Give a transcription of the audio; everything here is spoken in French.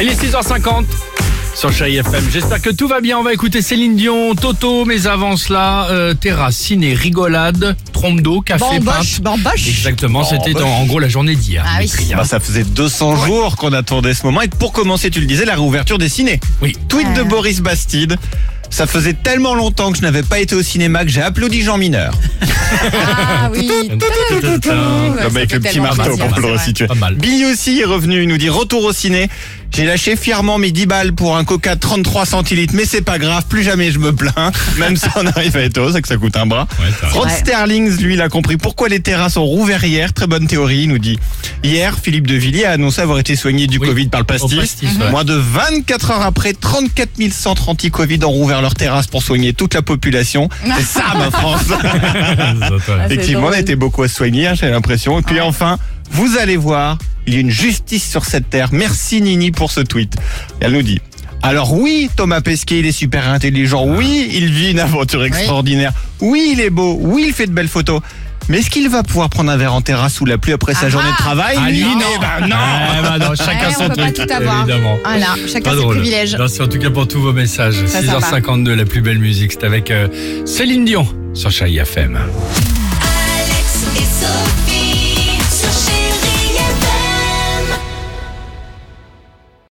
Il est 6h50 sur Chai FM. J'espère que tout va bien. On va écouter Céline Dion, Toto, mais avant cela, euh, terrasse, ciné, rigolade, trompe d'eau, café, Bamboche, bamboche. Exactement, c'était en, en gros la journée d'hier. Ah oui. Hein. Bah, ça faisait 200 jours qu'on attendait ce moment. Et pour commencer, tu le disais, la réouverture des ciné. Oui. Tweet de. Boris Bastide. Ça faisait tellement longtemps que je n'avais pas été au cinéma que j'ai applaudi Jean Mineur. Ah oui. Comme avec le petit marteau pour le resituer. Billy aussi est revenu, il nous dit retour au ciné. J'ai lâché fièrement mes 10 balles pour un coca de 33 centilitres, mais c'est pas grave, plus jamais je me plains, même si on arrive à être c'est que ça coûte un bras. Ouais. Rod. Sterlings, lui, il a compris pourquoi les terrasses ont rouvert hier. Très bonne théorie, il nous dit. Hier, Philippe de Villiers a annoncé avoir été soigné du Oui, Covid par le pastis. au pastis, ouais. Moins de 24 heures après, 34 000 centres anti-Covid ont rouvert leurs terrasses pour soigner toute la population. C'est ça, ma France. Ah, Effectivement, on a été beaucoup à soigner, hein, j'ai l'impression. Et puis enfin, vous allez voir, il y a une justice sur cette terre. Merci Nini pour ce tweet. Et elle nous dit. Alors oui, Thomas Pesquet, il est super intelligent. Oui, il vit une aventure extraordinaire. Oui, il est beau. Oui, il fait de belles photos. Mais est-ce qu'il va pouvoir prendre un verre en terrasse sous la pluie après sa Ah journée de ah. travail Ah, lui non. Eh ben non. Eh ben non, chacun Ouais, son on peut pas truc. tout avoir. Évidemment. Voilà, chacun Pas ses drôle. privilèges. Merci en tout cas pour tous vos messages. Très 6h52, la plus belle musique, c'est avec euh, Céline Dion sur Chai FM.